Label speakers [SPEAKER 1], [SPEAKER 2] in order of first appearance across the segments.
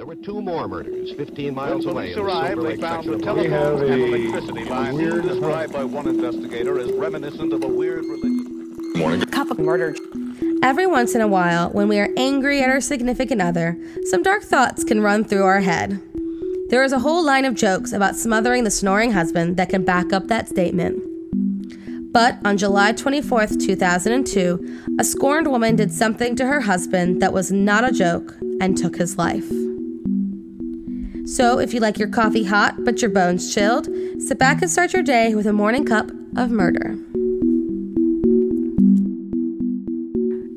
[SPEAKER 1] There were two more murders 15 miles
[SPEAKER 2] When
[SPEAKER 1] away
[SPEAKER 2] police arrived, they found the
[SPEAKER 1] of Los
[SPEAKER 2] telephones and
[SPEAKER 1] Angeles.
[SPEAKER 2] electricity lines described by one investigator as reminiscent of a weird religious.
[SPEAKER 3] Couple murdered.
[SPEAKER 4] Every once in a while, when we are angry at our significant other, some dark thoughts can run through our head. There is a whole line of jokes about smothering the snoring husband that can back up that statement. But on July 24th, 2002, a scorned woman did something to her husband that was not a joke and took his life. So, if you like your coffee hot but your bones chilled, sit back and start your day with a morning cup of murder.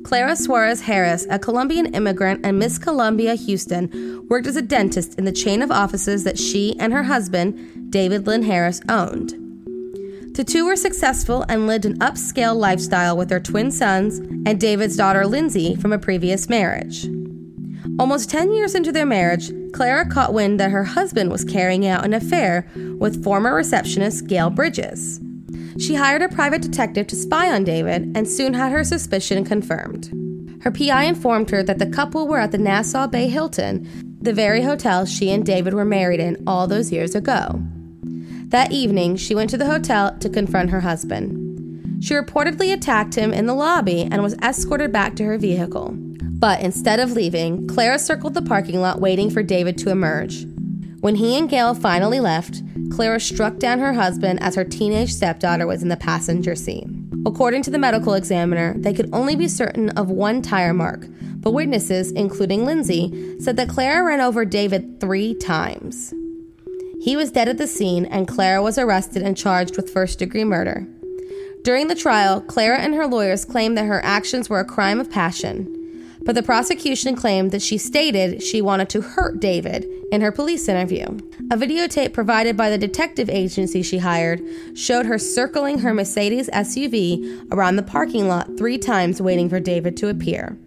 [SPEAKER 4] Clara Suarez Harris, a Colombian immigrant and Miss Colombia Houston, worked as a dentist in the chain of offices that she and her husband, David Lynn Harris, owned. The two were successful and lived an upscale lifestyle with their twin sons and David's daughter Lindsay from a previous marriage. Almost 10 years into their marriage, Clara caught wind that her husband was carrying out an affair with former receptionist Gail Bridges. She hired a private detective to spy on David and soon had her suspicion confirmed. Her PI informed her that the couple were at the Nassau Bay Hilton, the very hotel she and David were married in all those years ago. That evening, she went to the hotel to confront her husband. She reportedly attacked him in the lobby and was escorted back to her vehicle. But instead of leaving, Clara circled the parking lot waiting for David to emerge. When he and Gail finally left, Clara struck down her husband as her teenage stepdaughter was in the passenger seat. According to the medical examiner, they could only be certain of one tire mark, but witnesses, including Lindsay, said that Clara ran over David three times. He was dead at the scene, and Clara was arrested and charged with first degree murder. During the trial, Clara and her lawyers claimed that her actions were a crime of passion. But the prosecution claimed that she stated she wanted to hurt David in her police interview. A videotape provided by the detective agency she hired showed her circling her Mercedes SUV around the parking lot three times waiting for David to appear,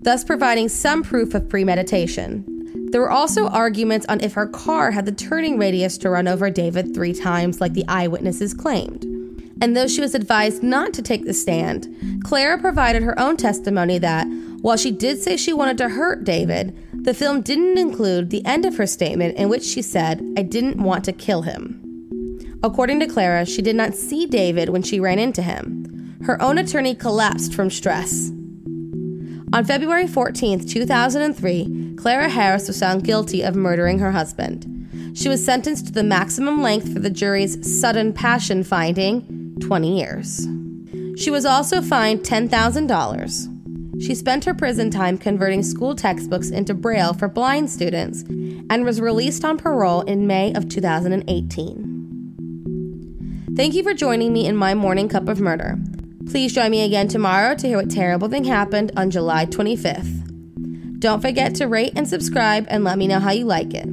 [SPEAKER 4] thus providing some proof of premeditation. There were also arguments on if her car had the turning radius to run over David three times, like the eyewitnesses claimed. And though she was advised not to take the stand, Clara provided her own testimony that, while she did say she wanted to hurt David, the film didn't include the end of her statement in which she said, I didn't want to kill him. According to Clara, she did not see David when she ran into him. Her own attorney collapsed from stress. On February 14, 2003, Clara Harris was found guilty of murdering her husband. She was sentenced to the maximum length for the jury's sudden passion finding 20 years. She was also fined $10,000. She spent her prison time converting school textbooks into Braille for blind students and was released on parole in May of 2018. Thank you for joining me in my morning cup of murder. Please join me again tomorrow to hear what terrible thing happened on July 25th. Don't forget to rate and subscribe and let me know how you like it.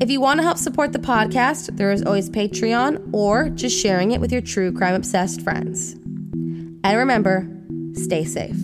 [SPEAKER 4] If you want to help support the podcast, there is always Patreon or just sharing it with your true crime obsessed friends. And remember, stay safe.